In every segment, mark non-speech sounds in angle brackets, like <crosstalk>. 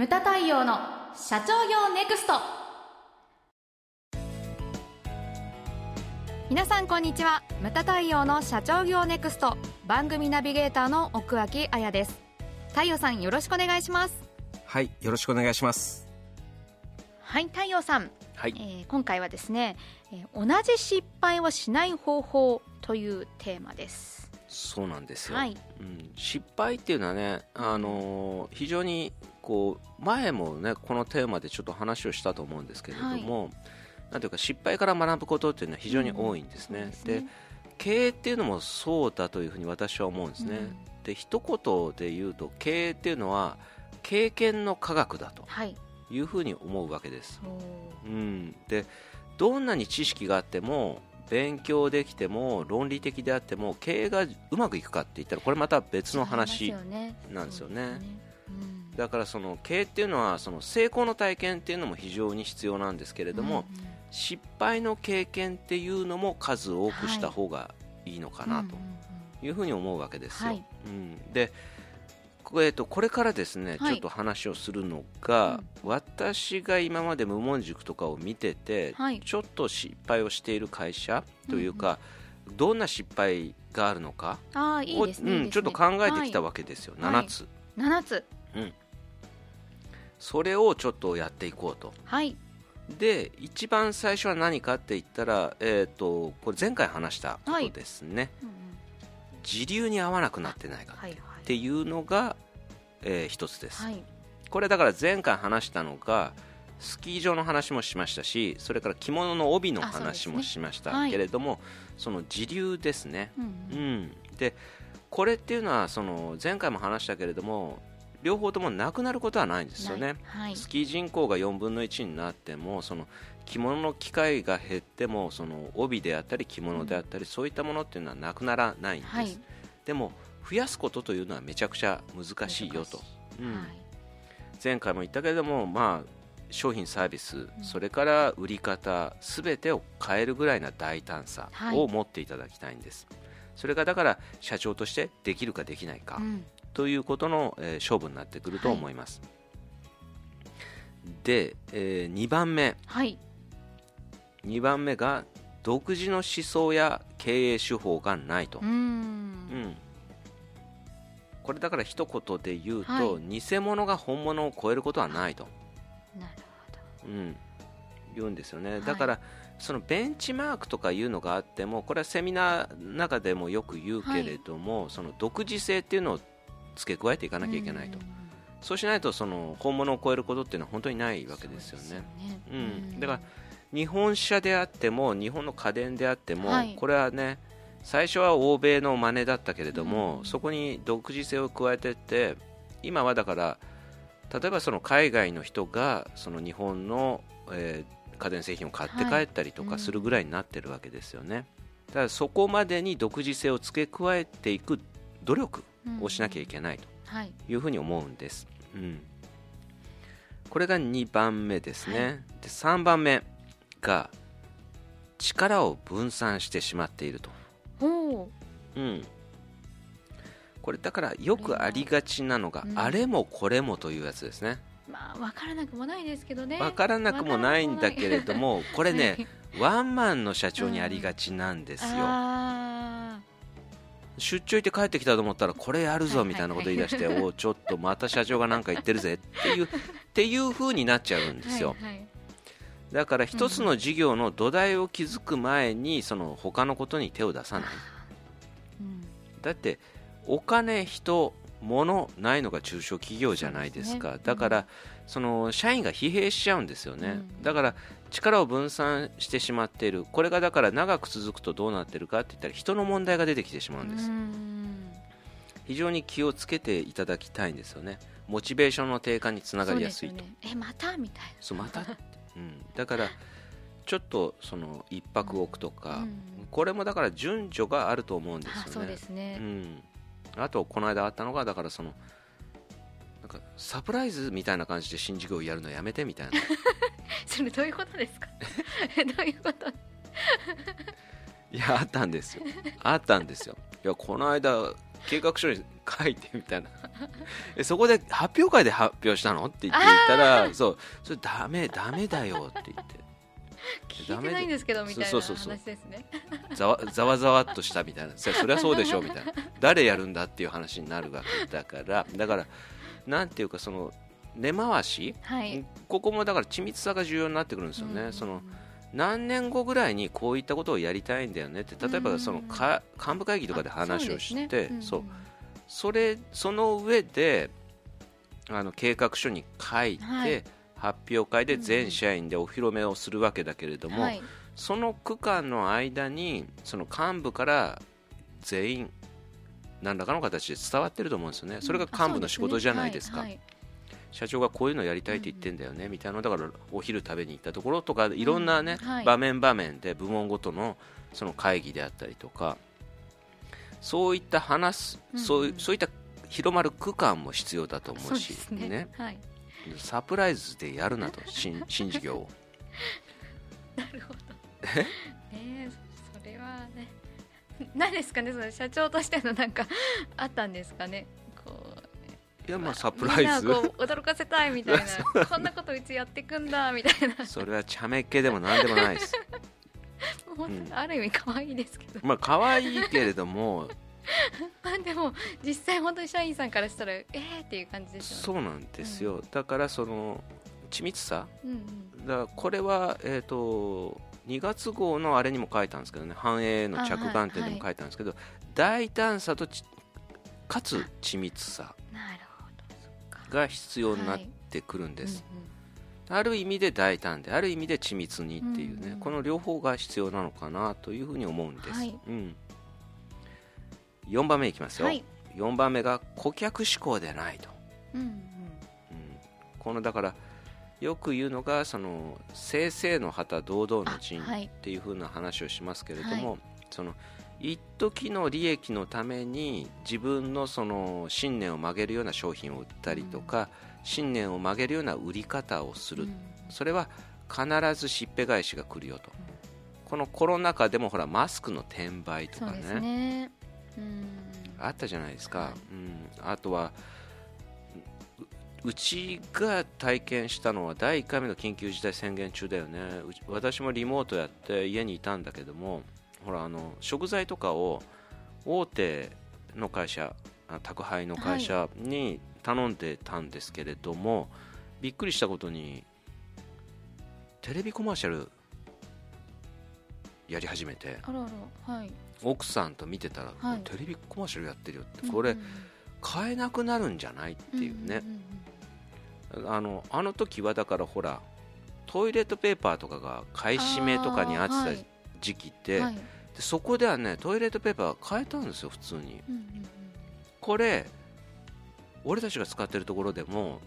ムタ太陽の社長業ネクスト。皆さんこんにちは。ムタ太陽の社長業ネクスト。番組ナビゲーターの奥脇彩です。太陽さんよろしくお願いします。はいよろしくお願いします。はい太陽さん、はい。えー今回はですね、えー同じ失敗をしない方法というテーマです。そうなんですよ、はい。うん、失敗っていうのはね、あのー非常にこう前もねこのテーマでちょっと話をしたと思うんですけれども、なんていうか失敗から学ぶことっていうのは非常に多いんですね,、そうですでね経営っていうのもそうだというふうに私は思うんですね、うん。で一言で言うと経営っていうのは経験の科学だとはい。いうふうに思うわけです。おー。うん、でどんなに知識があっても勉強できても論理的であっても経営がうまくいくかって言ったらこれまた別の話なんですよねだからその経営っていうのはその成功の体験っていうのも非常に必要なんですけれども、うんうん。失敗の経験っていうのも数多くした方がいいのかなとうんうんうん。いうふうに思うわけですよ。はい。うん、でこえーとこれからですね、はい。ちょっと話をするのが、私が今まで無門塾とかを見てて、はい。ちょっと失敗をしている会社というか、どんな失敗があるのかをうん、ちょっと考えてきたはわけですよ、はい。7つ、い7つそれをちょっとやっていこうと。はい。で一番最初は何かって言ったら、えー、とこれ前回話したことですね、うんうん。時流に合わなくなってないかはいはい。っていうのが、えー一つです、はい。これだから前回話したのがスキー場の話もしましたしそれから着物の帯の話もしましたはい。けれどもそ,、の時流ですね、うんううんん、でこれっていうのはその前回も話したけれども両方ともなくなることはないんですよね、はい。スキー人口が4分の1になってもその着物の機会が減ってもその帯であったり着物であったり、そういったものっていうのはなくならないんです、はい。でも増やすことというのはめちゃくちゃ難しいよと、うん。はい。前回も言ったけれども、まあ、商品サービス、それから売り方すべてを変えるぐらいな大胆さはい。を持っていただきたいんです、それがだから社長としてできるかできないか、うんということの、えー勝負になってくると思います、で、え2番目。はい。2番目が独自の思想や経営手法がないと、うーん。うん。これだから一言で言うと、はい。偽物が本物を超えることはないと、なるうん、言うんですよね、い。だからそのベンチマークとかいうのがあってもこれはセミナーの中でもよく言うけれども、その独自性っていうのを付け加えていかなきゃいけないと。うんそうしないとその本物を超えることっていうのは本当にないわけですよね。そうね。うん。だから日本車であっても日本の家電であっても、はい。これはね最初は欧米の真似だったけれども、うんそこに独自性を加えていって今はだから例えばその海外の人がその日本の、えー家電製品を買って帰ったりとはい。かするぐらいになってるわけですよね、だからそこまでに独自性を付け加えていく努力をしなきゃいけないと。はい。いうふうに思うんです、うん、これが2番目ですね、はい。で3番目が力を分散してしまっていると、ほう。ん、これだからよくありがちなのが、うん。あれもこれもというやつですね。うまあ分からなくもないですけどね。分からなくもないんだけれどもこれね、はい。ワンマンの社長にありがちなんですよ、あ出張行って帰ってきたと思ったらこれやるぞはいみたいなこと言い出して、<laughs> おうちょっとまた社長が何か言ってるぜっていう <laughs> っていう風になっちゃうんーですよ、はいはい。だから一つの事業の土台を築く前にその他のことに手を出さない。うん。だってお金人物ないのが中小企業じゃないですか。ね。だからその社員が疲弊しちゃうんですよね、うん。だから力を分散してしまっている。これがだから長く続くとどうなってるかって言ったら人の問題が出てきてしまうんです、うん。非常に気をつけていただきたいんですよね。モチベーションの低下につながりやすいと。ね。えまた？みたいそうまたって、うん、だからちょっとその一泊置くとか、なうん。これもだから順序があると思うんですよね。あそうですね。うん、あとこの間あったのがだからそのかサプライズみたいな感じで新事業をやるのやめてみたいな。<laughs> それどういうことですか？<laughs> どういうこと？<laughs> いやあったんですよ。あったんですよ。いやこの間計画書に書いてみたいな。えそこで発表会で発表したの？って言って言ったらそう。それダメダメだよって言って。聞いてないんですけどみたいな話そうそうそう。ですね。ざわざわざわっとしたみたいな。そそりゃそうでしょうみたいな。誰やるんだっていう話になるわけだから。だからなんていうかその根回し？はい。ここもだから緻密さが重要になってくるんですよね、うん。その何年後ぐらいにこういったことをやりたいんだよねって例えばそのか幹部会議とかで話をしてあそう,、ですね。それその上であの計画書に書いて、はい。発表会で全社員でお披露目をするわけだけれども、うんはい。その区間の間にその幹部から全員何らかの形で伝わってると思うんですよね。それが幹部の仕事じゃないですか、社長がこういうのやりたいって言ってんだよね、みたいなのだからお昼食べに行ったところとかいろんなね、場面場面で部門ごとのその会議であったりとかそういった話す、うん。そういそういった広まる区間も必要だと思そううしね。はい。サプライズでやるなと新新事業を。<laughs> なるほど <laughs> 何ですかねその社長としてのなんかあったんですかね。こういやまあサプライズ。みんなこう驚かせたいみたいな。<laughs> こんなことうちやってくんだみたいな。それは茶目っ気でも何でもないです。<laughs> ある意味可愛いですけど、まあ可愛いけれども。まあでも実際本当に社員さんからしたらえーっていう感じですよね。そうなんですよ、だからその緻密さ。うんうん。だからこれは、えー、と2月号のあれにも書いたんですけどね繁栄の着眼点でも書いたんですけど、大胆さとちかつ緻密さなるほどそっかが必要になってくるんです、ある意味で大胆である意味で緻密にっていうね、うんうん。この両方が必要なのかなというふうに思うんです、はい。うん、4番目いきますよ、はい。4番目が顧客志向でないと、うんうん。うん、このだからよく言うのがその正々の旗堂々の陣っていう風な話をしますけれども、はその一時の利益のために自分のその信念を曲げるような商品を売ったりとか、信念を曲げるような売り方をする、うん。それは必ずしっぺ返しが来るよと、このコロナ禍でもほらマスクの転売とかね。うん。あったじゃないですか、はい。うん、あとはううちが体験したのは第1回目の緊急事態宣言中だよね。私もリモートやって家にいたんだけどもほらあの食材とかを大手の会社あ宅配の会社に頼んでたんですけれども、びっくりしたことにテレビコマーシャルやり始めてはい。奥さんと見てたら、はい。テレビコマーシャルやってるよって。これ、うんうん。買えなくなるんじゃないっていうね、んんあのあの時はだからほらトイレットペーパーとかが買い占めとかにあってた時期って、はい。でそこではねトイレットペーパー買えたんですよ普通に。うんうんこれ俺たちが使ってるところでも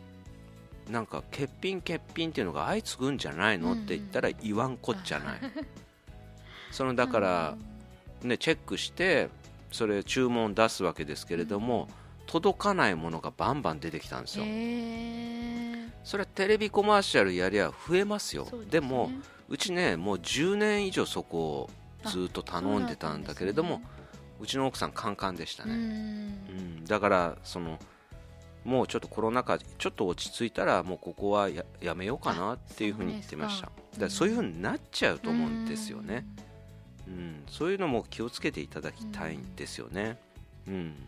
なんか欠品欠品っていうのが相次ぐんじゃないの、うんうん。って言ったら言わんこっちゃない。<laughs> そのだから、ね、チェックしてそれ注文出すわけですけれども、届かないものがバンバン出てきたんですよ、へえそれはテレビコマーシャルやりゃ増えますよ。ね。でもうちねもう10年以上そこをずっと頼んでたんだけれどもう,、ちの奥さんカンカンでしたうね、ん。うん。だからそのもうちょっとコロナ禍ちょっと落ち着いたらもうここはややめようかなっていうふうに言ってました。だそういうふうになっちゃうと思うんですよね、うん、そういうのも気をつけていただきたいんですよね。うん、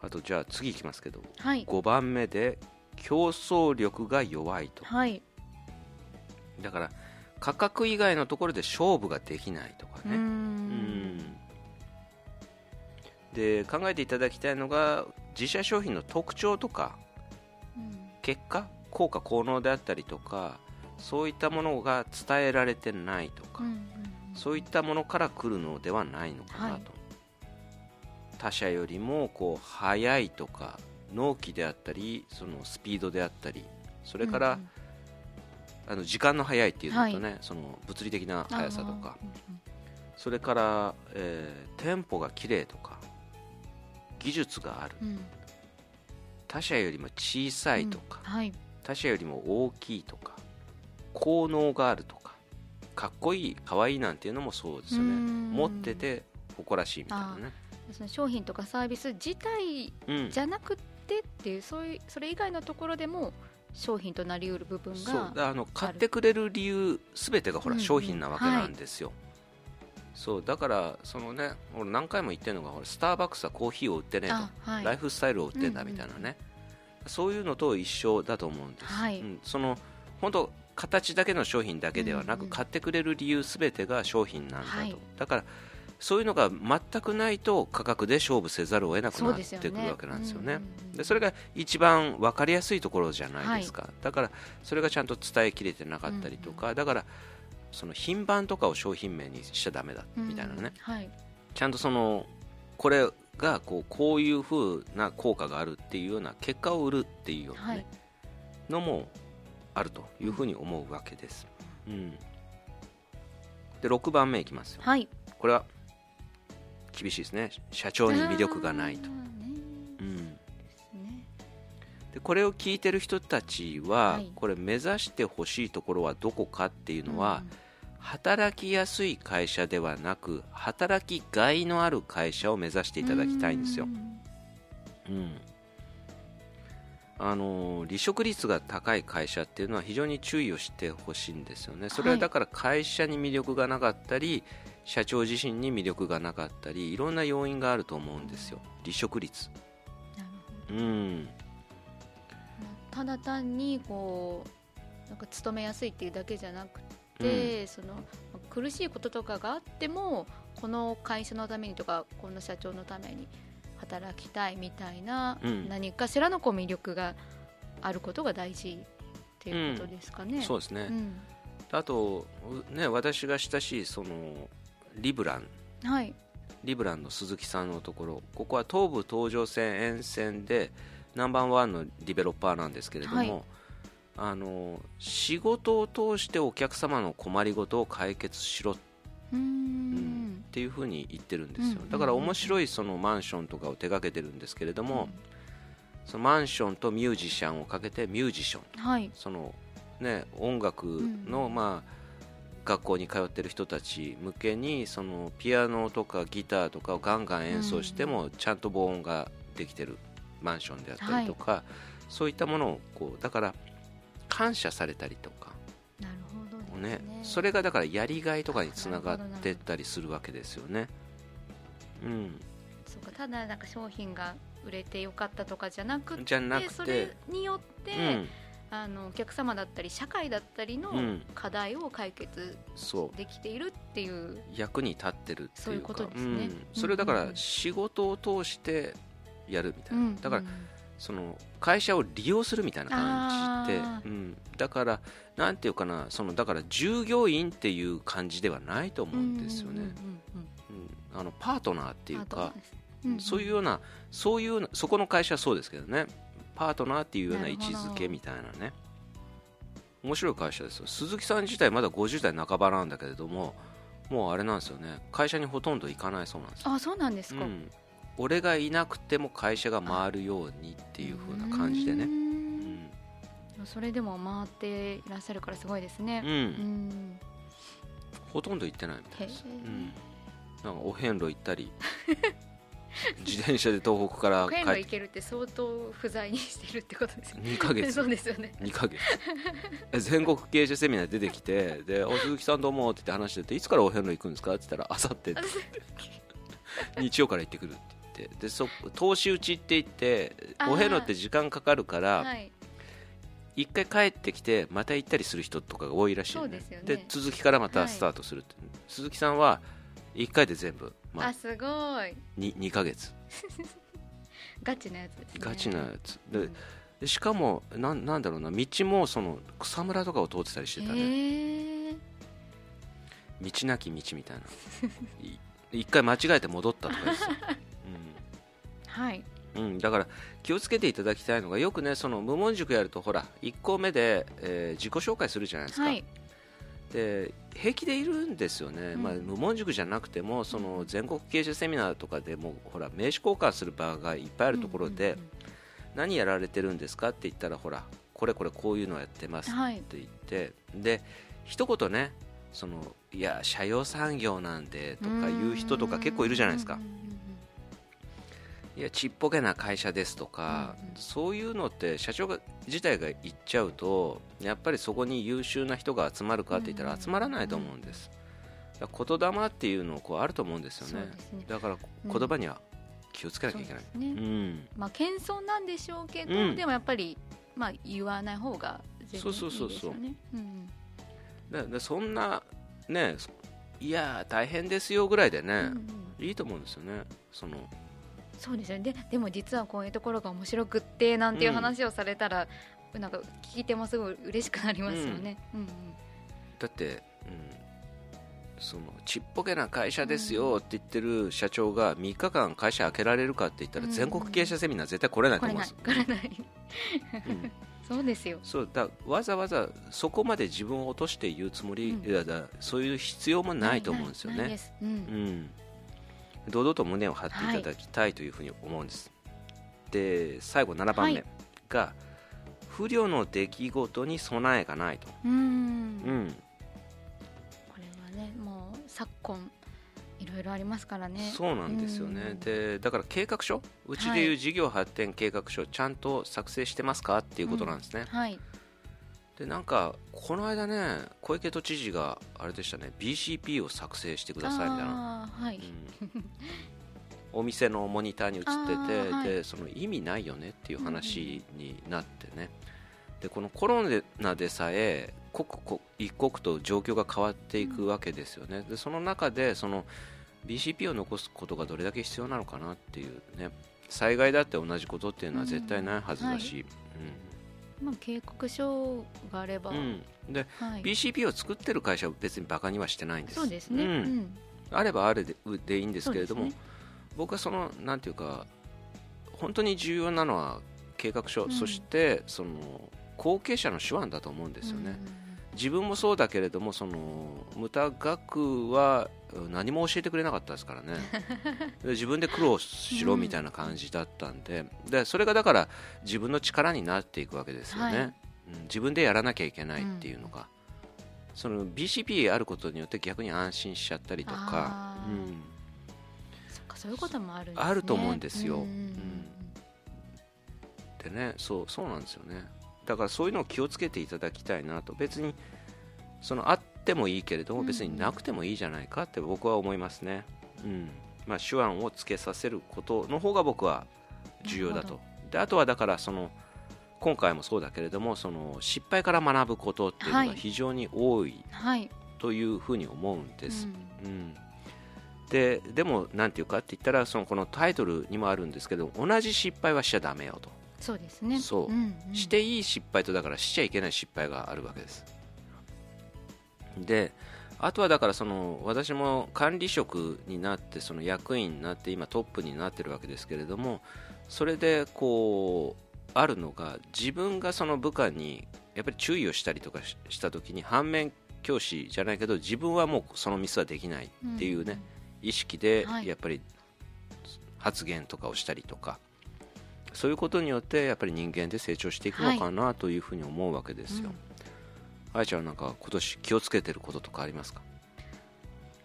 あとじゃあ次いきますけど。はい。5番目で競争力が弱いと。はい。だから価格以外のところで勝負ができないとかうね、うん。ん。で考えていただきたいのが自社商品の特徴とかうん。結果効果効能であったりとかそういったものが伝えられてないとか、うんうんそういったものから来るのではないのかなと、はい他社よりもこう速いとか納期であったりそのスピードであったりそれから、うんあの時間の速いっていうのとね、その物理的なうん速さとか。あーそれから、えーテンポが綺麗とか技術がある。うん。うん他社よりも小さいとか、うん。はい。他社よりも大きいとか効能があるとかかっこいいかわいいなんていうのもそうですよね。うん。持ってて誇らしいみたいなね。その商品とかサービス自体うん。じゃなくてっていうそういうそれ以外のところでも商品となりうる部分そう。があの買ってくれる理由すべてがほらうんうん。商品なわけなんですよ、そうだからそのね俺何回も言ってるのがほらスターバックスはコーヒーを売ってねえと、あはい。ライフスタイルを売ってんだうんうんみたいなね、そういうのと一緒だと思うんです、はい。うん。その本当形だけの商品だけではなく、うんうん買ってくれる理由すべてが商品なんだと、はい。だからそういうのが全くないと価格で勝負せざるを得なくなってくるわけなんですよね。うんうんうん。でそれが一番分かりやすいところじゃないですか、だからそれがちゃんと伝えきれてなかったりとか、だからその品番とかを商品名にしちゃだめだみたいなね、うんはい。ちゃんとそのこれがこうこういう風な効果があるっていうような結果を売るっていうような、ねはい。のもあるというふうに思うわけです、うん、で6番目いきますよ。はい。これは厳しいですね。社長に魅力がないと、ね。うん、ね。でこれを聞いてる人たちは、はい。これ目指してほしいところはどこかっていうのは、働きやすい会社ではなく働きがいのある会社を目指していただきたいんですよ。う、うんあの離職率が高い会社っていうのは非常に注意をしてほしいんですよね。それはだから会社に魅力がなかったり社長自身に魅力がなかったりいろんな要因があると思うんですよ。離職率。なるほど。うん。ただ単にこうなんか勤めやすいっていうだけじゃなくて、その苦しいこととかがあってもこの会社のためにとかこの社長のために働きたいみたいな、うん。何かしらのこう魅力があることが大事っていうことですかね。そうですね、うん。あと、ね、私が親しいそのリブラン。はい。リブランの鈴木さんのところ。ここは東武東上線沿線でナンバーワンのディベロッパーなんですけれども、はい。あの仕事を通してお客様の困りごとを解決しろ。っうーん。ていうふうに言ってるんですよ、うんだから面白いそのマンションとかを手掛けてるんですけれども、そのマンションとミュージシャンをかけてミュージション。はい。その、ね、音楽の、うん。まあ、学校に通ってる人たち向けにそのピアノとかギターとかをガンガン演奏しても、ちゃんと防音ができてるマンションであったりとか、そういったものをこうだから感謝されたりとか、なるほどねねそれがだからやりがいとかにつながってったりするわけですよね。うん、そうかただなんか商品が売れてよかったとかじゃなくてじゃなくてそれによって、うん、あのお客様だったり社会だったりのうん。課題を解決そう。できているっていう、役に立ってるっていうか。そういうことですね。うん、それをだかうんうんうん。ら仕事を通してやるみたいな、うんだからうんその会社を利用するみたいな感じで。あ、ー。うん、だからなんていうかなそのだから従業員っていう感じではないと思うんですよね、うんうんうんうんあのパートナーってうんいうかそういうようなそういうようなそこの会社はそうですけどねパートナーっていうような位置づけみたいなね。面白い会社ですよ。鈴木さん自体まだ50代半ばなんだけれどももうあれなんですよね。会社にほとんど行かないそうなんですよ。あそうなんですか、うん、俺がいなくても会社が回るようにっていう風な感じでね。うん。ん、それでも回っていらっしゃるからすごいですね。うん。うん。ほとんど行ってないみたいです、うん、なんかお遍路行ったり <laughs> 自転車で東北から帰って行けるって相当不在にしてるってことですよね。2ヶ月。そうですよね。2ヶ月。全国経営者セミナー出てきてでお鈴木さんどうもって言って話してていつからお遍路行くんですか？って言ったらあさって <laughs> 日曜から行ってくるって言って。でそ投資打ちって言ってお遍路って時間かかるからはい。一回帰ってきてまた行ったりする人とかが多いらしいよそうでね。続きからまたスタートするって、鈴木さんは1回で全部、まあ、あすごい。2, 2ヶ月。<laughs> ガチなやつですね。ガチなやつ。でうん。でしかもなんなんだろうな。道もその草むらとかを通ってたりしてたね。へえ。道なき道みたいな。<laughs> い一回間違えて戻ったとかですよ、<laughs> はい。うん。うん、だから気をつけていただきたいのがよくねその無門塾やるとほら1校目で、えー自己紹介するじゃないですか、はいで平気でいるんですよね、うん。まあ、無門塾じゃなくてもその全国経営者セミナーとかでもほら名刺交換する場がいっぱいあるところで、何やられてるんですかって言ったらほらこれこれこういうのやってますって言って、で一言ねそのいや社用産業なんでとか言う人とか結構いるじゃないですか。うんうんうんいやちっぽけな会社ですとか、うんうん。そういうのって社長が自体が言っちゃうとやっぱりそこに優秀な人が集まるかって言ったら集まらないと思うんです、だから言霊っていうのこうあると思うんですよね。ね。だからうん。言葉には気をつけなきゃいけない、そうですね。うん。まあ謙遜なんでしょうけど、うん。でもやっぱりまあ言わない方が全然いいですそうそう。そうそうよね。うんだだそんなねいや大変ですよぐらいでね、うんうんうん。いいと思うんですよね。そのそうですよね。ででも実はこういうところが面白くってなんていう話をされたら、なんか聞き手もすごい嬉しくなりますよね、うん。うんだって、うん、そのちっぽけな会社ですよって言ってる社長が3日間会社開けられるかって言ったらうん。全国経営者セミナー絶対来れないと思うんですない。これない。うん。<laughs> そうですよ。そうだわざわざそこまで自分を落として言うつもり、うん。いやだそういう必要もないと思うんですよね。ないです、うん。うん、堂々と胸を張っていただきたいというふうに思うんです、で最後7番目はい。が、不慮の出来事に備えがないと、うん。うん。これはねもう昨今いろいろありますからね。そうなんですよね、うん。でだから計画書？うちでいう事業発展計画書、ちゃんと作成してますか？っていうことなんですね、はいでなんかこの間ね小池都知事があれでしたね BCP を作成してくださいみたいな、はい、うん。お店のモニターに映ってて、い。でその意味ないよねっていう話になってね、でこのコロナでさえ刻々一刻と状況が変わっていくわけですよね、でその中でその BCP を残すことがどれだけ必要なのかなっていうね。災害だって同じことっていうのは絶対ないはずだし、まあ、計画書があれば、うん。うんではい。BCP を作ってる会社は別にバカにはしてないんです。そうですね、ううん。んあればあれででいいんですけれども、ね。僕はそのなんていうか本当に重要なのは計画書、うん。そしてその後継者の手腕だと思うんですよね、自分もそうだけれどもその無駄学はうん何も教えてくれなかったですからね。<laughs> で自分で苦労しろみたいな感じだったんで,、でそれがだから自分の力になっていくわけですよね、はい。うん自分でやらなきゃいけないっていうのが、その BCP あることによって逆に安心しちゃったりとか。うん、そっかそういうこともあるね。あると思うんですよ。うんん。でねそうそうなんですよね。だからそういうのを気をつけていただきたいなと。別にそのあってもいいけれどもうん。別になくてもいいじゃないかって僕は思いますね、うん。まあ、手腕をつけさせることの方が僕は重要だと。であとはだからその今回もそうだけれどもその失敗から学ぶことっていうのがはい。非常に多いはい。というふうに思うんです、うん。うん、ででもなんていうかって言ったらそのこのタイトルにもあるんですけど同じ失敗はしちゃだめよと、そうですね。そう。うんうん。していい失敗とだからしちゃいけない失敗があるわけですであとはだからその私も管理職になってその役員になって今トップになってるわけですけれどもそれでこうあるのが自分がその部下にやっぱり注意をしたりとかしした時に反面教師じゃないけど自分はもうそのミスはできないっていうね、意識ではい。やっぱり発言とかをしたりとか、そういうことによってやっぱり人間で成長していくのかなというふうに思うわけですよ。あやちゃんはなんか今年気をつけてることとかありますか？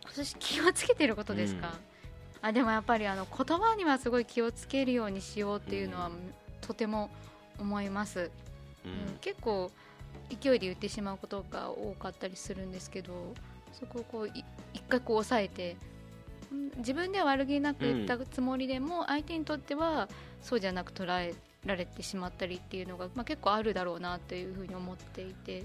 今年気をつけてることですか、あでもやっぱりあの言葉にはすごい気をつけるようにしようっていうのは、うん。とても思います、ううん。結構勢いで言ってしまうことが多かったりするんですけどそこをこうい一回こう抑えてうん自分では悪気なく言ったつもりでも、相手にとってはそうじゃなく捉えられてしまったりっていうのが、まあ、結構あるだろうなというふうに思っていて、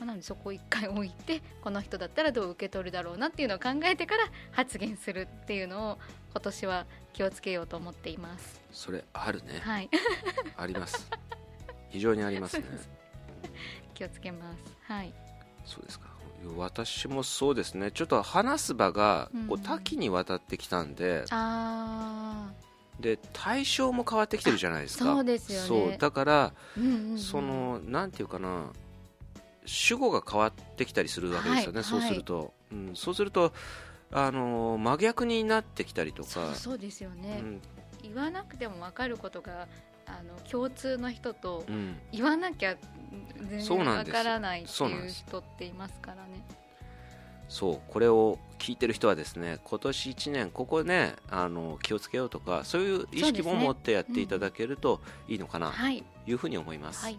まあなのでそこを一回置いてこの人だったらどう受け取るだろうなっていうのを考えてから発言するっていうのを今年は気をつけようと思っています。それあるね。はい、あります。非常にありますね。<laughs> 気をつけます。はい、そうですか。私もそうですね。ちょっと話す場がこううん。多岐にわたってきたんで、あで対象も変わってきてるじゃないですか。そうですよね。そう。だから、ー、うんうんうん。そのなんていうかな主語が変わってきたりするわけですよね、はいそうすると、うん、そうするとあの真逆になってきたりとかそうですよね、うん。言わなくても分かることがあの共通の人とうん。言わなきゃ全然分からないっていう人っていますからね。そうこれを聞いてる人はですね今年1年ここねあの気をつけようとかそういう意識も持ってやっていただけるといいのかなというふうに思います、はい、